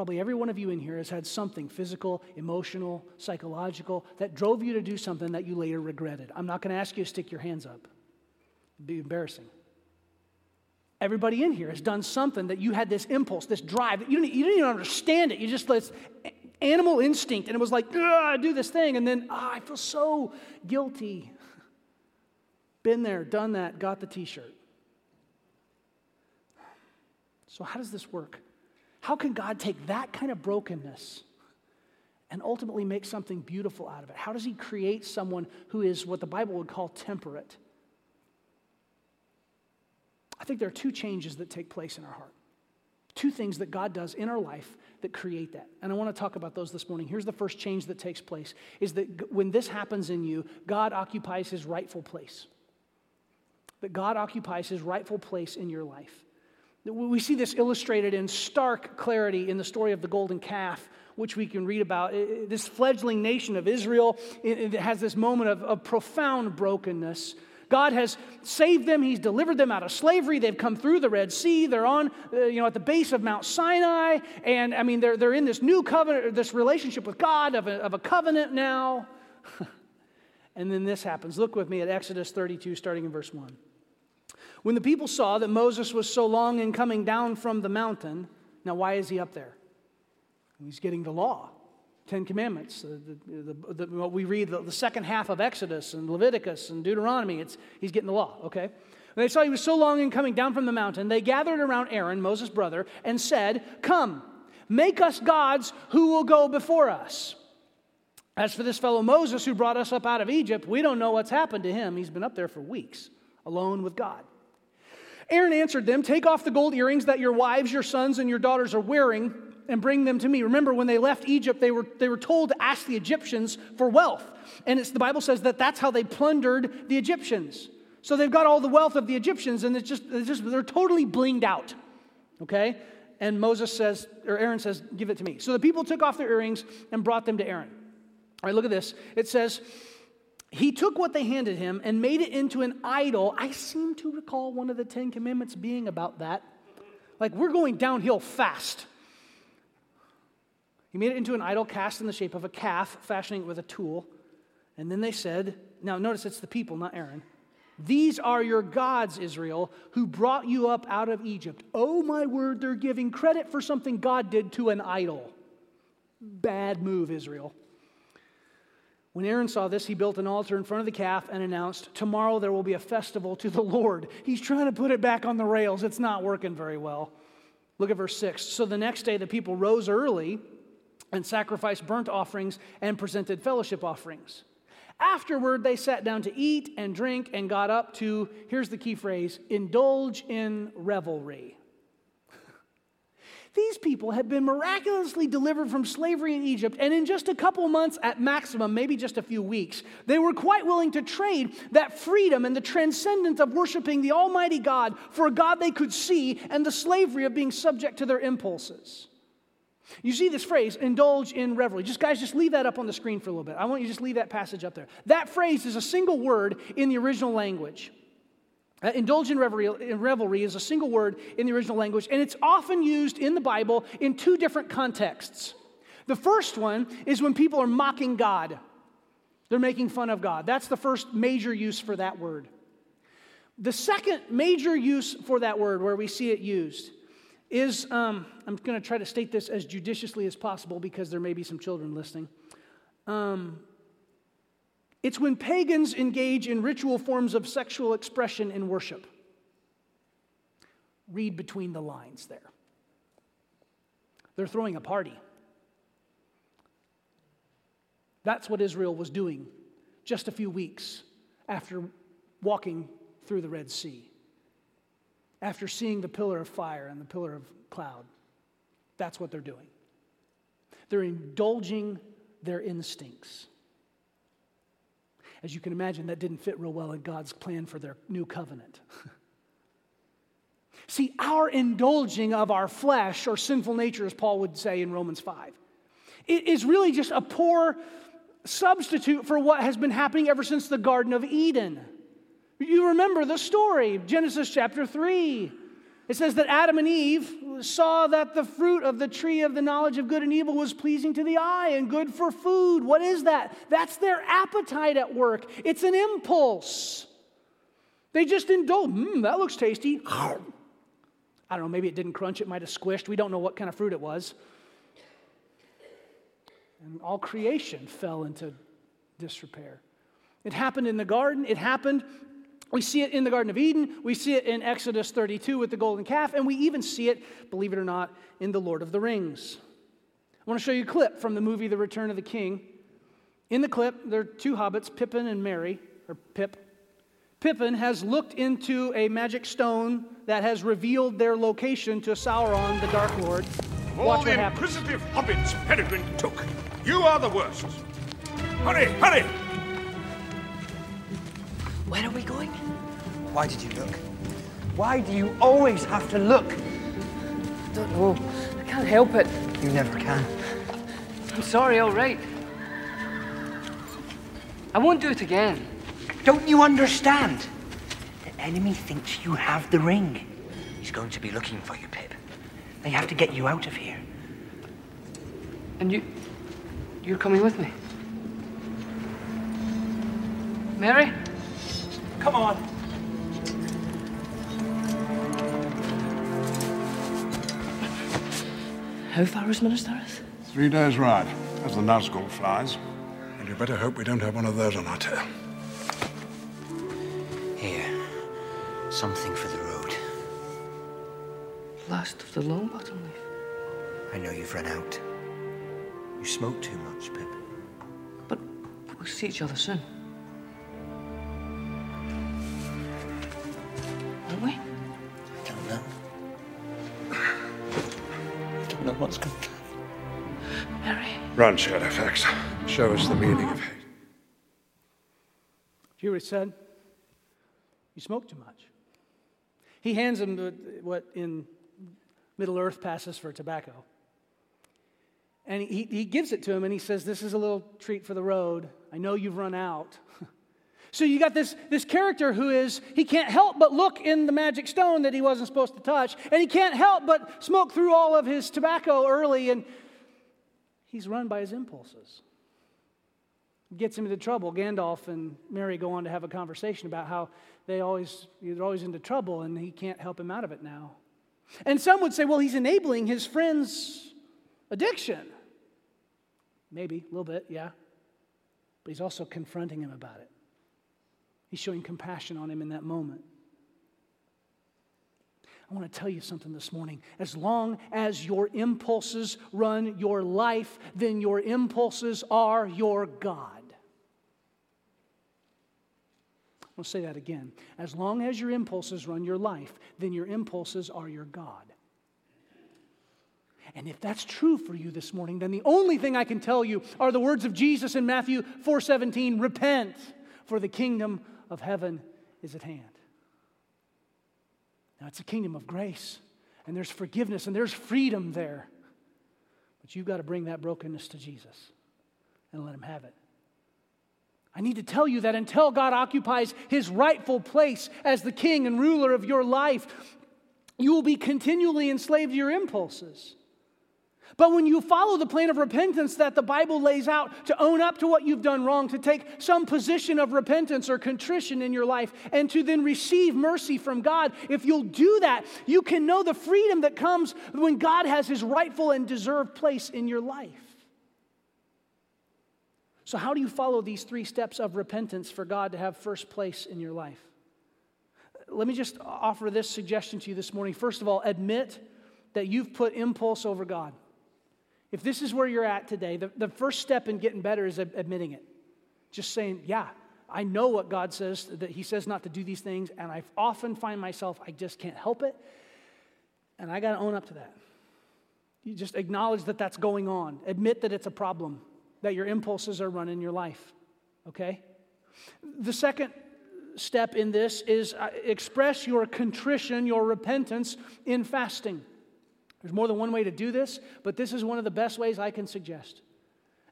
Probably every one of you in here has had something physical, emotional, psychological that drove you to do something that you later regretted. I'm not going to ask you to stick your hands up, it'd be embarrassing. Everybody in here has done something that you had this impulse, this drive. You didn't, you didn't even understand it. You just let animal instinct, and it was like, do this thing. And then, oh, I feel so guilty. Been there, done that, got the t shirt. So, how does this work? How can God take that kind of brokenness and ultimately make something beautiful out of it? How does He create someone who is what the Bible would call temperate? I think there are two changes that take place in our heart. Two things that God does in our life that create that. And I want to talk about those this morning. Here's the first change that takes place is that when this happens in you, God occupies his rightful place. That God occupies his rightful place in your life. We see this illustrated in stark clarity in the story of the golden calf, which we can read about. This fledgling nation of Israel it has this moment of, of profound brokenness. God has saved them. He's delivered them out of slavery. They've come through the Red Sea. They're on, uh, you know, at the base of Mount Sinai. And I mean, they're, they're in this new covenant, this relationship with God of a, of a covenant now. and then this happens. Look with me at Exodus 32, starting in verse 1. When the people saw that Moses was so long in coming down from the mountain, now why is he up there? He's getting the law, Ten Commandments. The, the, the, what we read, the, second half of Exodus and Leviticus and Deuteronomy, it's, he's getting the law, okay? When they saw he was so long in coming down from the mountain, they gathered around Aaron, Moses' brother, and said, Come, make us gods who will go before us. As for this fellow Moses who brought us up out of Egypt, we don't know what's happened to him. He's been up there for weeks, alone with God. Aaron answered them, Take off the gold earrings that your wives, your sons, and your daughters are wearing and bring them to me. Remember, when they left Egypt, they were, they were told to ask the Egyptians for wealth. And it's, the Bible says that that's how they plundered the Egyptians. So they've got all the wealth of the Egyptians, and it's just, it's just they're totally blinged out. Okay? And Moses says, or Aaron says, Give it to me. So the people took off their earrings and brought them to Aaron. All right, look at this. It says, he took what they handed him and made it into an idol. I seem to recall one of the Ten Commandments being about that. Like, we're going downhill fast. He made it into an idol cast in the shape of a calf, fashioning it with a tool. And then they said, now notice it's the people, not Aaron. These are your gods, Israel, who brought you up out of Egypt. Oh, my word, they're giving credit for something God did to an idol. Bad move, Israel. When Aaron saw this, he built an altar in front of the calf and announced, Tomorrow there will be a festival to the Lord. He's trying to put it back on the rails. It's not working very well. Look at verse 6. So the next day, the people rose early and sacrificed burnt offerings and presented fellowship offerings. Afterward, they sat down to eat and drink and got up to, here's the key phrase, indulge in revelry. These people had been miraculously delivered from slavery in Egypt, and in just a couple months at maximum, maybe just a few weeks, they were quite willing to trade that freedom and the transcendence of worshiping the Almighty God for a God they could see and the slavery of being subject to their impulses. You see this phrase, indulge in revelry. Just guys, just leave that up on the screen for a little bit. I want you to just leave that passage up there. That phrase is a single word in the original language. Uh, indulge in revelry, in revelry is a single word in the original language, and it's often used in the Bible in two different contexts. The first one is when people are mocking God, they're making fun of God. That's the first major use for that word. The second major use for that word, where we see it used, is um, I'm going to try to state this as judiciously as possible because there may be some children listening. Um, it's when pagans engage in ritual forms of sexual expression in worship. Read between the lines there. They're throwing a party. That's what Israel was doing just a few weeks after walking through the Red Sea, after seeing the pillar of fire and the pillar of cloud. That's what they're doing. They're indulging their instincts. As you can imagine, that didn't fit real well in God's plan for their new covenant. See, our indulging of our flesh or sinful nature, as Paul would say in Romans 5, is really just a poor substitute for what has been happening ever since the Garden of Eden. You remember the story, Genesis chapter 3. It says that Adam and Eve saw that the fruit of the tree of the knowledge of good and evil was pleasing to the eye and good for food. What is that? That's their appetite at work. It's an impulse. They just indulge. Mmm, that looks tasty. I don't know, maybe it didn't crunch, it might have squished. We don't know what kind of fruit it was. And all creation fell into disrepair. It happened in the garden, it happened we see it in the Garden of Eden. We see it in Exodus 32 with the golden calf. And we even see it, believe it or not, in The Lord of the Rings. I want to show you a clip from the movie The Return of the King. In the clip, there are two hobbits, Pippin and Merry, or Pip. Pippin has looked into a magic stone that has revealed their location to Sauron, the Dark Lord. Watch all the inquisitive hobbits Peregrin Took, you are the worst. Hurry, hurry! Where are we going? Why did you look? Why do you always have to look? I don't know. I can't help it. You never can. I'm sorry, all right. I won't do it again. Don't you understand? The enemy thinks you have the ring. He's going to be looking for you, Pip. They have to get you out of here. And you. You're coming with me? Merry? Come on. How far is Minas Tirith? Three days' ride, as the Nazgul flies. And you better hope we don't have one of those on our tail. Here. Something for the road. Last of the Longbottom leaf. I know you've run out. You smoke too much, Pip. But we'll see each other soon. Run, Shadowfax. Show us the meaning of hate. What said? You smoke too much. He hands him what in Middle Earth passes for tobacco. And he, he gives it to him and he says, This is a little treat for the road. I know you've run out. So you got this, this character who is, he can't help but look in the magic stone that he wasn't supposed to touch, and he can't help but smoke through all of his tobacco early, and he's run by his impulses. Gets him into trouble. Gandalf and Merry go on to have a conversation about how they always, they're always into trouble, and he can't help him out of it now. And some would say, well, he's enabling his friend's addiction. Maybe, a little bit, yeah. But he's also confronting him about it. He's showing compassion on him in that moment. I want to tell you something this morning. As long as your impulses run your life, then your impulses are your God. I'll say that again. As long as your impulses run your life, then your impulses are your God. And if that's true for you this morning, then the only thing I can tell you are the words of Jesus in Matthew 4:17, repent, for the kingdom of heaven is at hand. Now, it's a kingdom of grace, and there's forgiveness, and there's freedom there. But you've got to bring that brokenness to Jesus and let Him have it. I need to tell you that until God occupies His rightful place as the king and ruler of your life, you will be continually enslaved to your impulses. But when you follow the plan of repentance that the Bible lays out to own up to what you've done wrong, to take some position of repentance or contrition in your life, and to then receive mercy from God, if you'll do that, you can know the freedom that comes when God has his rightful and deserved place in your life. So, how do you follow these three steps of repentance for God to have first place in your life? Let me just offer this suggestion to you this morning. First of all, admit that you've put impulse over God. If this is where you're at today, the, the first step in getting better is admitting it. Just saying, yeah, I know what God says, that He says not to do these things, and I often find myself, I just can't help it. And I got to own up to that. You just acknowledge that that's going on. Admit that it's a problem, that your impulses are running your life, okay? The second step in this is uh, express your contrition, your repentance in fasting. There's more than one way to do this, but this is one of the best ways I can suggest.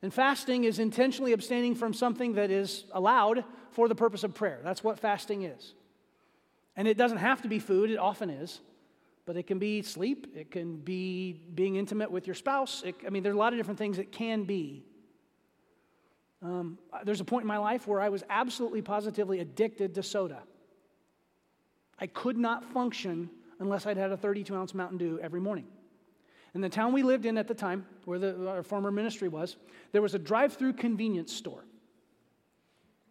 And fasting is intentionally abstaining from something that is allowed for the purpose of prayer. That's what fasting is. And it doesn't have to be food, it often is. but it can be sleep, it can be being intimate with your spouse. It, I mean, there's a lot of different things it can be. Um, there's a point in my life where I was absolutely positively addicted to soda. I could not function unless I'd had a 32 ounce Mountain Dew every morning. In the town we lived in at the time, where the, our former ministry was, there was a drive through convenience store.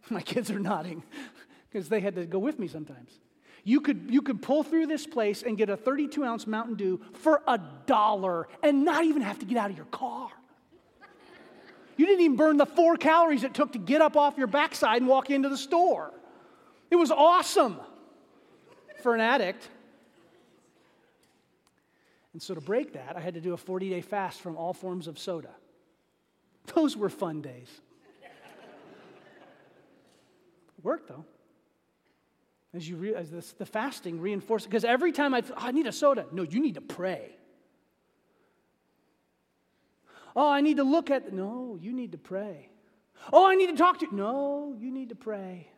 My kids are nodding because they had to go with me sometimes. You could, you could pull through this place and get a 32 ounce Mountain Dew for a dollar and not even have to get out of your car. You didn't even burn the four calories it took to get up off your backside and walk into the store. It was awesome for an addict. And so to break that, I had to do a 40 day fast from all forms of soda. Those were fun days. Worked though. As you re- as this, the fasting reinforced, because every time I, oh, I need a soda. No, you need to pray. Oh, I need to look at. No, you need to pray. Oh, I need to talk to. No, you need to pray.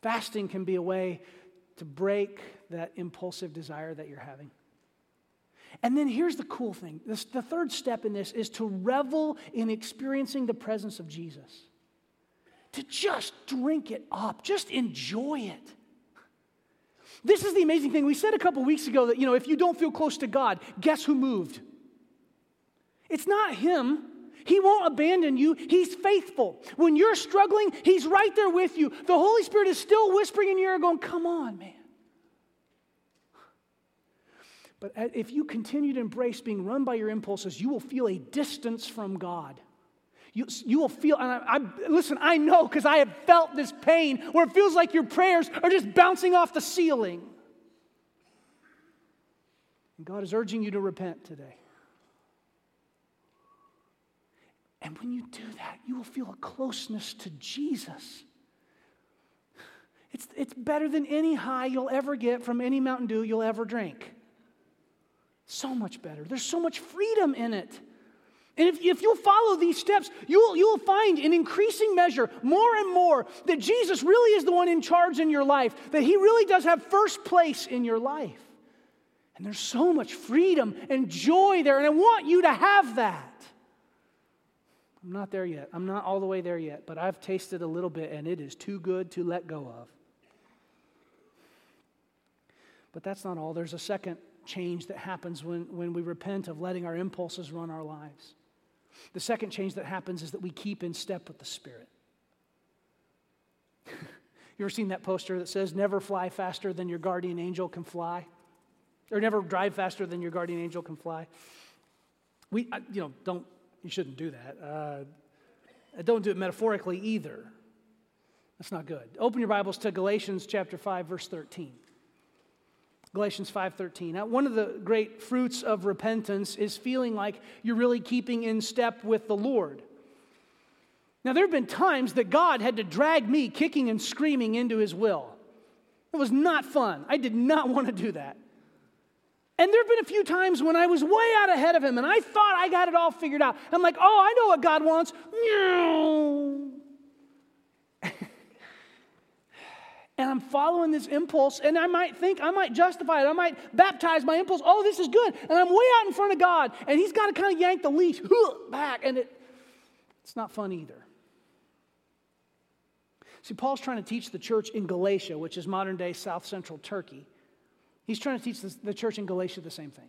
Fasting can be a way to break that impulsive desire that you're having. And then here's the cool thing this, the third step in this is to revel in experiencing the presence of Jesus. To just drink it up, just enjoy it. This is the amazing thing. We said a couple weeks ago that, you know, if you don't feel close to God, guess who moved? It's not Him. He won't abandon you. He's faithful. When you're struggling, He's right there with you. The Holy Spirit is still whispering in your ear, going, Come on, man. But if you continue to embrace being run by your impulses, you will feel a distance from God. You, you will feel, and I, I listen, I know because I have felt this pain where it feels like your prayers are just bouncing off the ceiling. And God is urging you to repent today. And when you do that, you will feel a closeness to Jesus. It's, it's better than any high you'll ever get from any Mountain Dew you'll ever drink. So much better. There's so much freedom in it. And if, if you'll follow these steps, you'll, you'll find in increasing measure, more and more, that Jesus really is the one in charge in your life, that He really does have first place in your life. And there's so much freedom and joy there, and I want you to have that. I'm not there yet. I'm not all the way there yet, but I've tasted a little bit, and it is too good to let go of. But that's not all. There's a second change that happens when, when we repent of letting our impulses run our lives. The second change that happens is that we keep in step with the Spirit. you ever seen that poster that says, Never fly faster than your guardian angel can fly? Or never drive faster than your guardian angel can fly? We, you know, don't, you shouldn't do that. Uh, don't do it metaphorically either. That's not good. Open your Bibles to Galatians chapter 5, verse 13. Galatians 5:13. Now, one of the great fruits of repentance is feeling like you're really keeping in step with the Lord. Now, there have been times that God had to drag me kicking and screaming into his will. It was not fun. I did not want to do that. And there have been a few times when I was way out ahead of him and I thought I got it all figured out. I'm like, oh, I know what God wants. And I'm following this impulse, and I might think, I might justify it, I might baptize my impulse. Oh, this is good. And I'm way out in front of God, and He's got to kind of yank the leash back, and it, it's not fun either. See, Paul's trying to teach the church in Galatia, which is modern day south central Turkey. He's trying to teach the church in Galatia the same thing.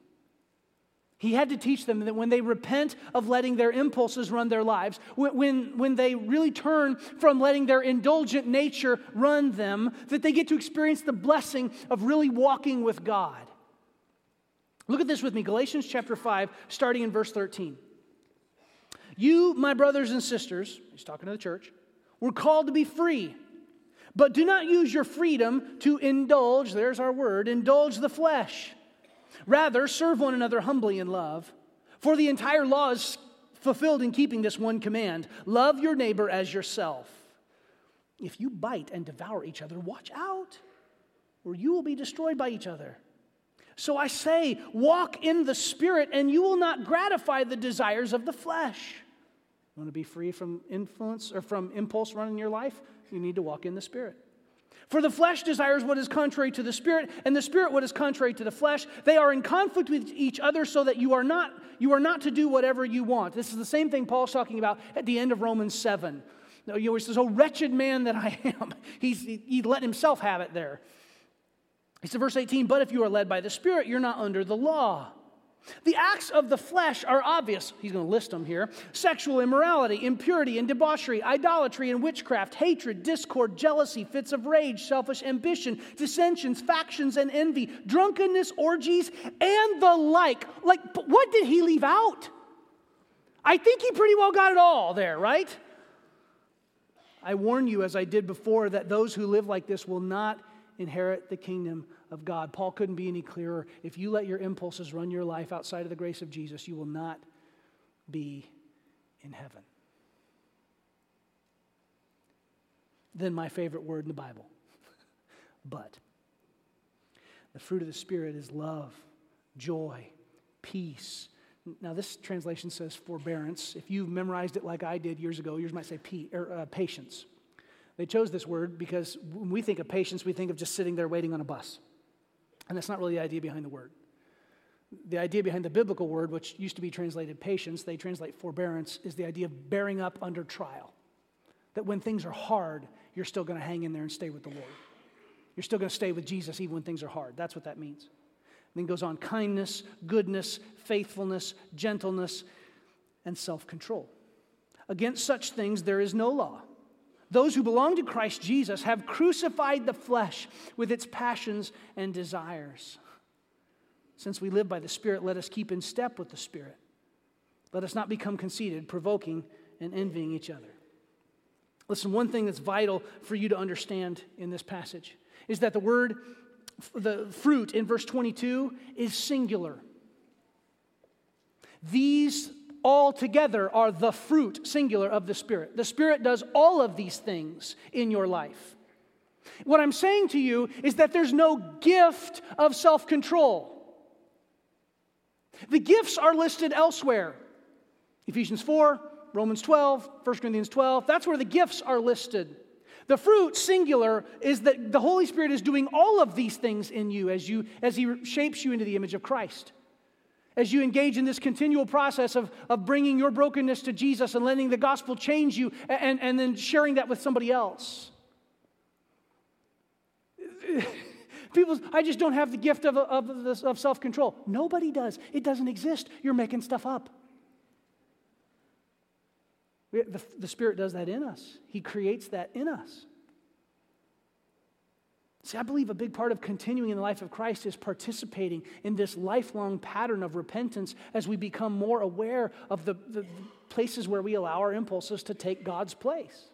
He had to teach them that when they repent of letting their impulses run their lives, when, when they really turn from letting their indulgent nature run them, that they get to experience the blessing of really walking with God. Look at this with me Galatians chapter 5, starting in verse 13. You, my brothers and sisters, he's talking to the church, were called to be free. But do not use your freedom to indulge, there's our word, indulge the flesh. Rather, serve one another humbly in love. For the entire law is fulfilled in keeping this one command love your neighbor as yourself. If you bite and devour each other, watch out, or you will be destroyed by each other. So I say, walk in the Spirit, and you will not gratify the desires of the flesh. You want to be free from influence or from impulse running your life? You need to walk in the Spirit. For the flesh desires what is contrary to the spirit, and the spirit what is contrary to the flesh. They are in conflict with each other so that you are not you are not to do whatever you want. This is the same thing Paul's talking about at the end of Romans 7. You know, he says, Oh, wretched man that I am. He's, he, he let himself have it there. He said, verse 18, but if you are led by the Spirit, you're not under the law. The acts of the flesh are obvious. He's going to list them here sexual immorality, impurity and debauchery, idolatry and witchcraft, hatred, discord, jealousy, fits of rage, selfish ambition, dissensions, factions and envy, drunkenness, orgies, and the like. Like, what did he leave out? I think he pretty well got it all there, right? I warn you, as I did before, that those who live like this will not inherit the kingdom of God. Paul couldn't be any clearer. If you let your impulses run your life outside of the grace of Jesus, you will not be in heaven. Then, my favorite word in the Bible, but. The fruit of the Spirit is love, joy, peace. Now, this translation says forbearance. If you've memorized it like I did years ago, yours might say p- or, uh, patience. They chose this word because when we think of patience, we think of just sitting there waiting on a bus. And that's not really the idea behind the word. The idea behind the biblical word, which used to be translated patience, they translate forbearance, is the idea of bearing up under trial. That when things are hard, you're still going to hang in there and stay with the Lord. You're still going to stay with Jesus even when things are hard. That's what that means. And then goes on kindness, goodness, faithfulness, gentleness, and self control. Against such things there is no law. Those who belong to Christ Jesus have crucified the flesh with its passions and desires. Since we live by the Spirit, let us keep in step with the Spirit. Let us not become conceited, provoking, and envying each other. Listen, one thing that's vital for you to understand in this passage is that the word, the fruit in verse 22 is singular. These all together are the fruit, singular, of the Spirit. The Spirit does all of these things in your life. What I'm saying to you is that there's no gift of self control. The gifts are listed elsewhere Ephesians 4, Romans 12, 1 Corinthians 12. That's where the gifts are listed. The fruit, singular, is that the Holy Spirit is doing all of these things in you as, you as He shapes you into the image of Christ as you engage in this continual process of, of bringing your brokenness to Jesus and letting the gospel change you and, and then sharing that with somebody else. People, I just don't have the gift of, of, of self control. Nobody does. It doesn't exist. You're making stuff up. The, the Spirit does that in us, He creates that in us. See, I believe a big part of continuing in the life of Christ is participating in this lifelong pattern of repentance as we become more aware of the, the places where we allow our impulses to take God's place.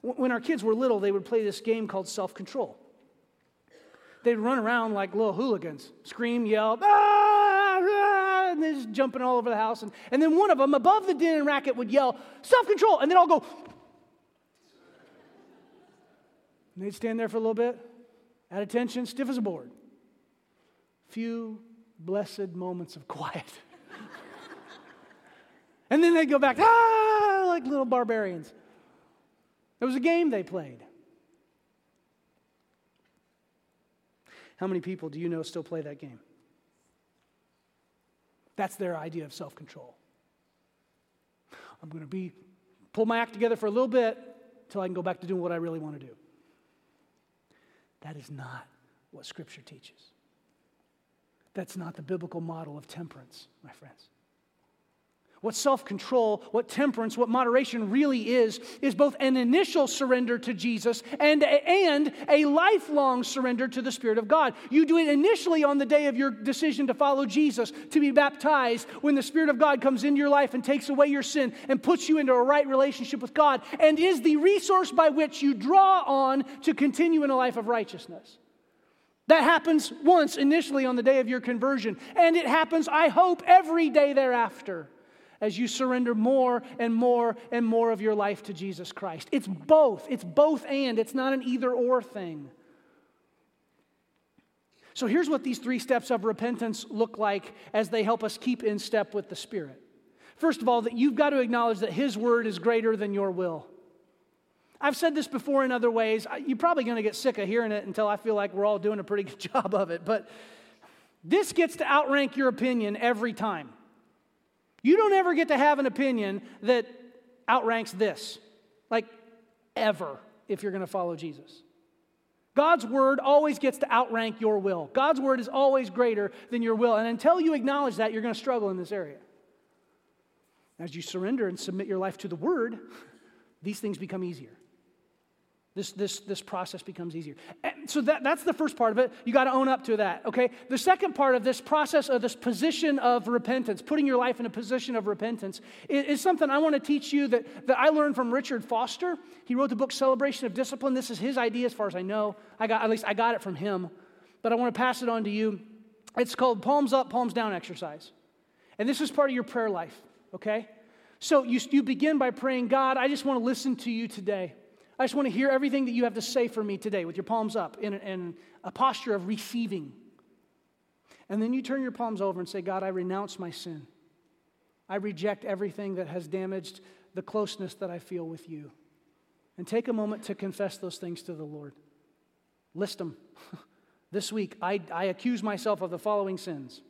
When our kids were little, they would play this game called self control. They'd run around like little hooligans, scream, yell, ah, ah, and they're just jumping all over the house. And, and then one of them, above the din and racket, would yell, self control, and then I'll go, And they'd stand there for a little bit, at attention, stiff as a board. Few blessed moments of quiet. and then they'd go back, ah, like little barbarians. It was a game they played. How many people do you know still play that game? That's their idea of self control. I'm going to be pull my act together for a little bit until I can go back to doing what I really want to do. That is not what Scripture teaches. That's not the biblical model of temperance, my friends. What self control, what temperance, what moderation really is, is both an initial surrender to Jesus and and a lifelong surrender to the Spirit of God. You do it initially on the day of your decision to follow Jesus, to be baptized, when the Spirit of God comes into your life and takes away your sin and puts you into a right relationship with God, and is the resource by which you draw on to continue in a life of righteousness. That happens once initially on the day of your conversion, and it happens, I hope, every day thereafter as you surrender more and more and more of your life to Jesus Christ. It's both. It's both and. It's not an either or thing. So here's what these three steps of repentance look like as they help us keep in step with the Spirit. First of all, that you've got to acknowledge that His word is greater than your will. I've said this before in other ways. You're probably going to get sick of hearing it until I feel like we're all doing a pretty good job of it. But this gets to outrank your opinion every time. You don't ever get to have an opinion that outranks this, like ever, if you're going to follow Jesus. God's word always gets to outrank your will. God's word is always greater than your will. And until you acknowledge that, you're going to struggle in this area. As you surrender and submit your life to the word, these things become easier. This, this, this process becomes easier. And so that, that's the first part of it. You got to own up to that, okay? The second part of this process of this position of repentance, putting your life in a position of repentance, is, is something I want to teach you that, that I learned from Richard Foster. He wrote the book Celebration of Discipline. This is his idea as far as I know. I got, at least I got it from him. But I want to pass it on to you. It's called palms up, palms down exercise. And this is part of your prayer life, okay? So you, you begin by praying, God, I just want to listen to you today. I just want to hear everything that you have to say for me today with your palms up in, in a posture of receiving. And then you turn your palms over and say, God, I renounce my sin. I reject everything that has damaged the closeness that I feel with you. And take a moment to confess those things to the Lord. List them. this week, I, I accuse myself of the following sins.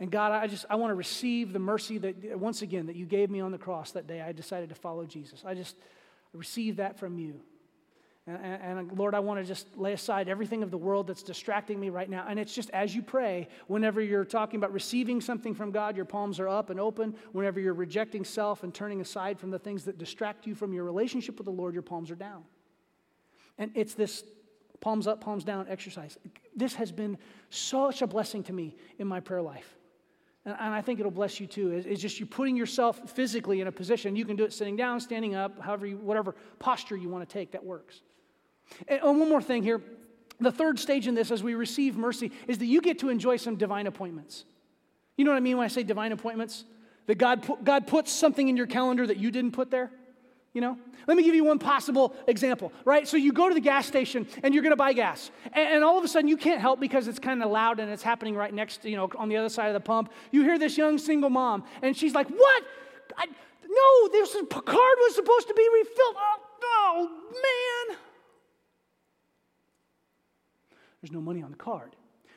And God, I just I want to receive the mercy that once again that you gave me on the cross that day I decided to follow Jesus. I just receive that from you. And, and, and, Lord, I want to just lay aside everything of the world that's distracting me right now. And it's just as you pray, whenever you're talking about receiving something from God, your palms are up and open. Whenever you're rejecting self and turning aside from the things that distract you from your relationship with the Lord, your palms are down. And it's this palms up, palms down exercise. This has been such a blessing to me in my prayer life and I think it'll bless you too. It's just you putting yourself physically in a position. You can do it sitting down, standing up, however, you, whatever posture you want to take, that works. And oh, one more thing here. The third stage in this, as we receive mercy, is that you get to enjoy some divine appointments. You know what I mean when I say divine appointments? That God, put, God puts something in your calendar that you didn't put there. You know? Let me give you one possible example, right? So you go to the gas station and you're going to buy gas. And, and, all of a sudden you can't help because it's kind of loud and it's happening right next, you know, on the other side of the pump. You hear this young single mom and she's like, What? I, no, this card was supposed to be refilled. Oh, oh, man. There's no money on the card,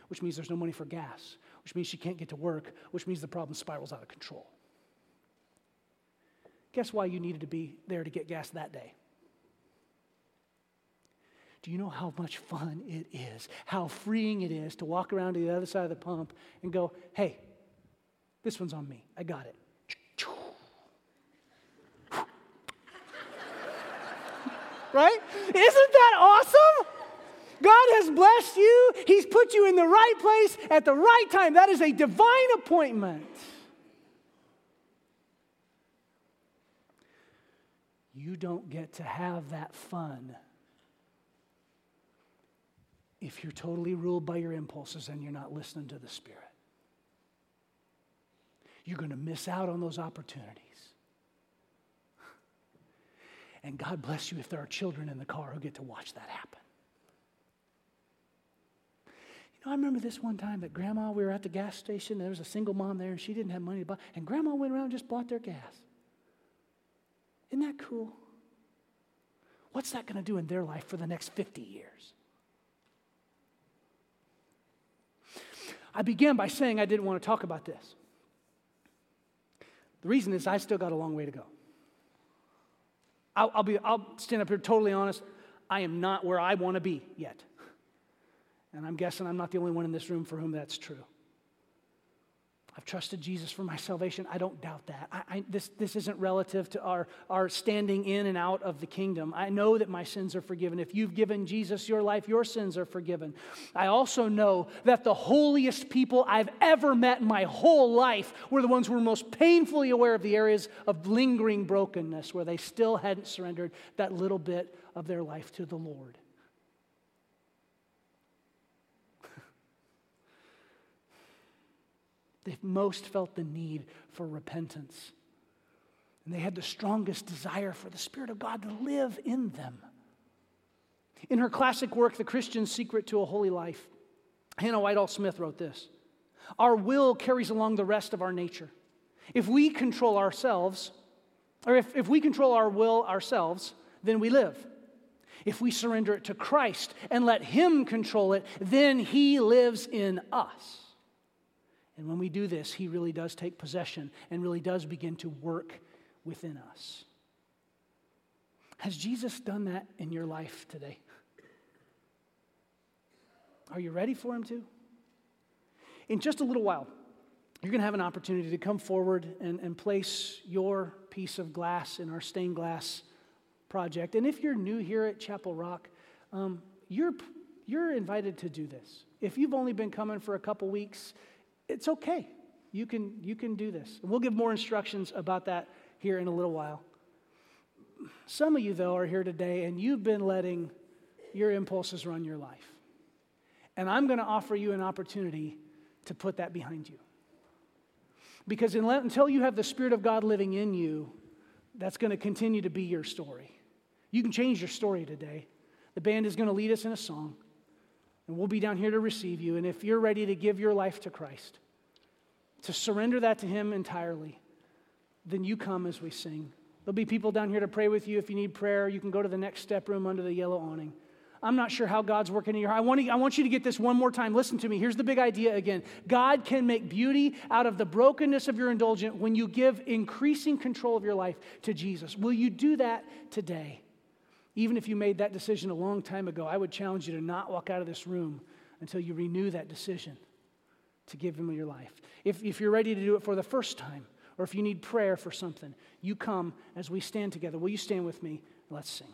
which means there's no money for gas, which means she can't get to work, which means the problem spirals out of control. Guess why you needed to be there to get gas that day? Do you know how much fun it is? How freeing it is to walk around to the other side of the pump and go, hey, this one's on me. I got it. right? Isn't that awesome? God has blessed you. He's put you in the right place at the right time. That is a divine appointment. You don't get to have that fun if you're totally ruled by your impulses and you're not listening to the Spirit. You're going to miss out on those opportunities. And God bless you if there are children in the car who get to watch that happen. You know, I remember this one time that grandma, we were at the gas station, there was a single mom there, and she didn't have money to buy, and grandma went around and just bought their gas. Isn't that cool? What's that going to do in their life for the next 50 years? I began by saying I didn't want to talk about this. The reason is I still got a long way to go. I'll, I'll, be, I'll stand up here totally honest. I am not where I want to be yet. And I'm guessing I'm not the only one in this room for whom that's true. I've trusted Jesus for my salvation. I don't doubt that. I, I, this, this isn't relative to our, our standing in and out of the kingdom. I know that my sins are forgiven. If you've given Jesus your life, your sins are forgiven. I also know that the holiest people I've ever met in my whole life were the ones who were most painfully aware of the areas of lingering brokenness where they still hadn't surrendered that little bit of their life to the Lord. They most felt the need for repentance. And they had the strongest desire for the Spirit of God to live in them. In her classic work, The Christian's Secret to a Holy Life, Hannah Whitall Smith wrote this Our will carries along the rest of our nature. If we control ourselves, Or if, if we control our will ourselves, then we live. If we surrender it to Christ and let Him control it, then He lives in us. And when we do this, He really does take possession and really does begin to work within us. Has Jesus done that in your life today? Are you ready for Him to? In just a little while, you're going to have an opportunity to come forward and, and place your piece of glass in our stained glass project. And if you're new here at Chapel Rock, um, you're, you're invited to do this. If you've only been coming for a couple weeks, it's okay. You can, you can do this. And we'll give more instructions about that here in a little while. Some of you, though, are here today and you've been letting your impulses run your life. And I'm going to offer you an opportunity to put that behind you. Because until you have the Spirit of God living in you, that's going to continue to be your story. You can change your story today. The band is going to lead us in a song, and we'll be down here to receive you. And if you're ready to give your life to Christ, to surrender that to Him entirely, then you come as we sing. There'll be people down here to pray with you. If you need prayer, you can go to the next step room under the yellow awning. I'm not sure how God's working in your heart. I want, to, I want you to get this one more time. Listen to me. Here's the big idea again God can make beauty out of the brokenness of your indulgent when you give increasing control of your life to Jesus. Will you do that today? Even if you made that decision a long time ago, I would challenge you to not walk out of this room until you renew that decision to give Him your life. If, if you're ready to do it for the first time, or if you need prayer for something, you come as we stand together. Will you stand with me? Let's sing.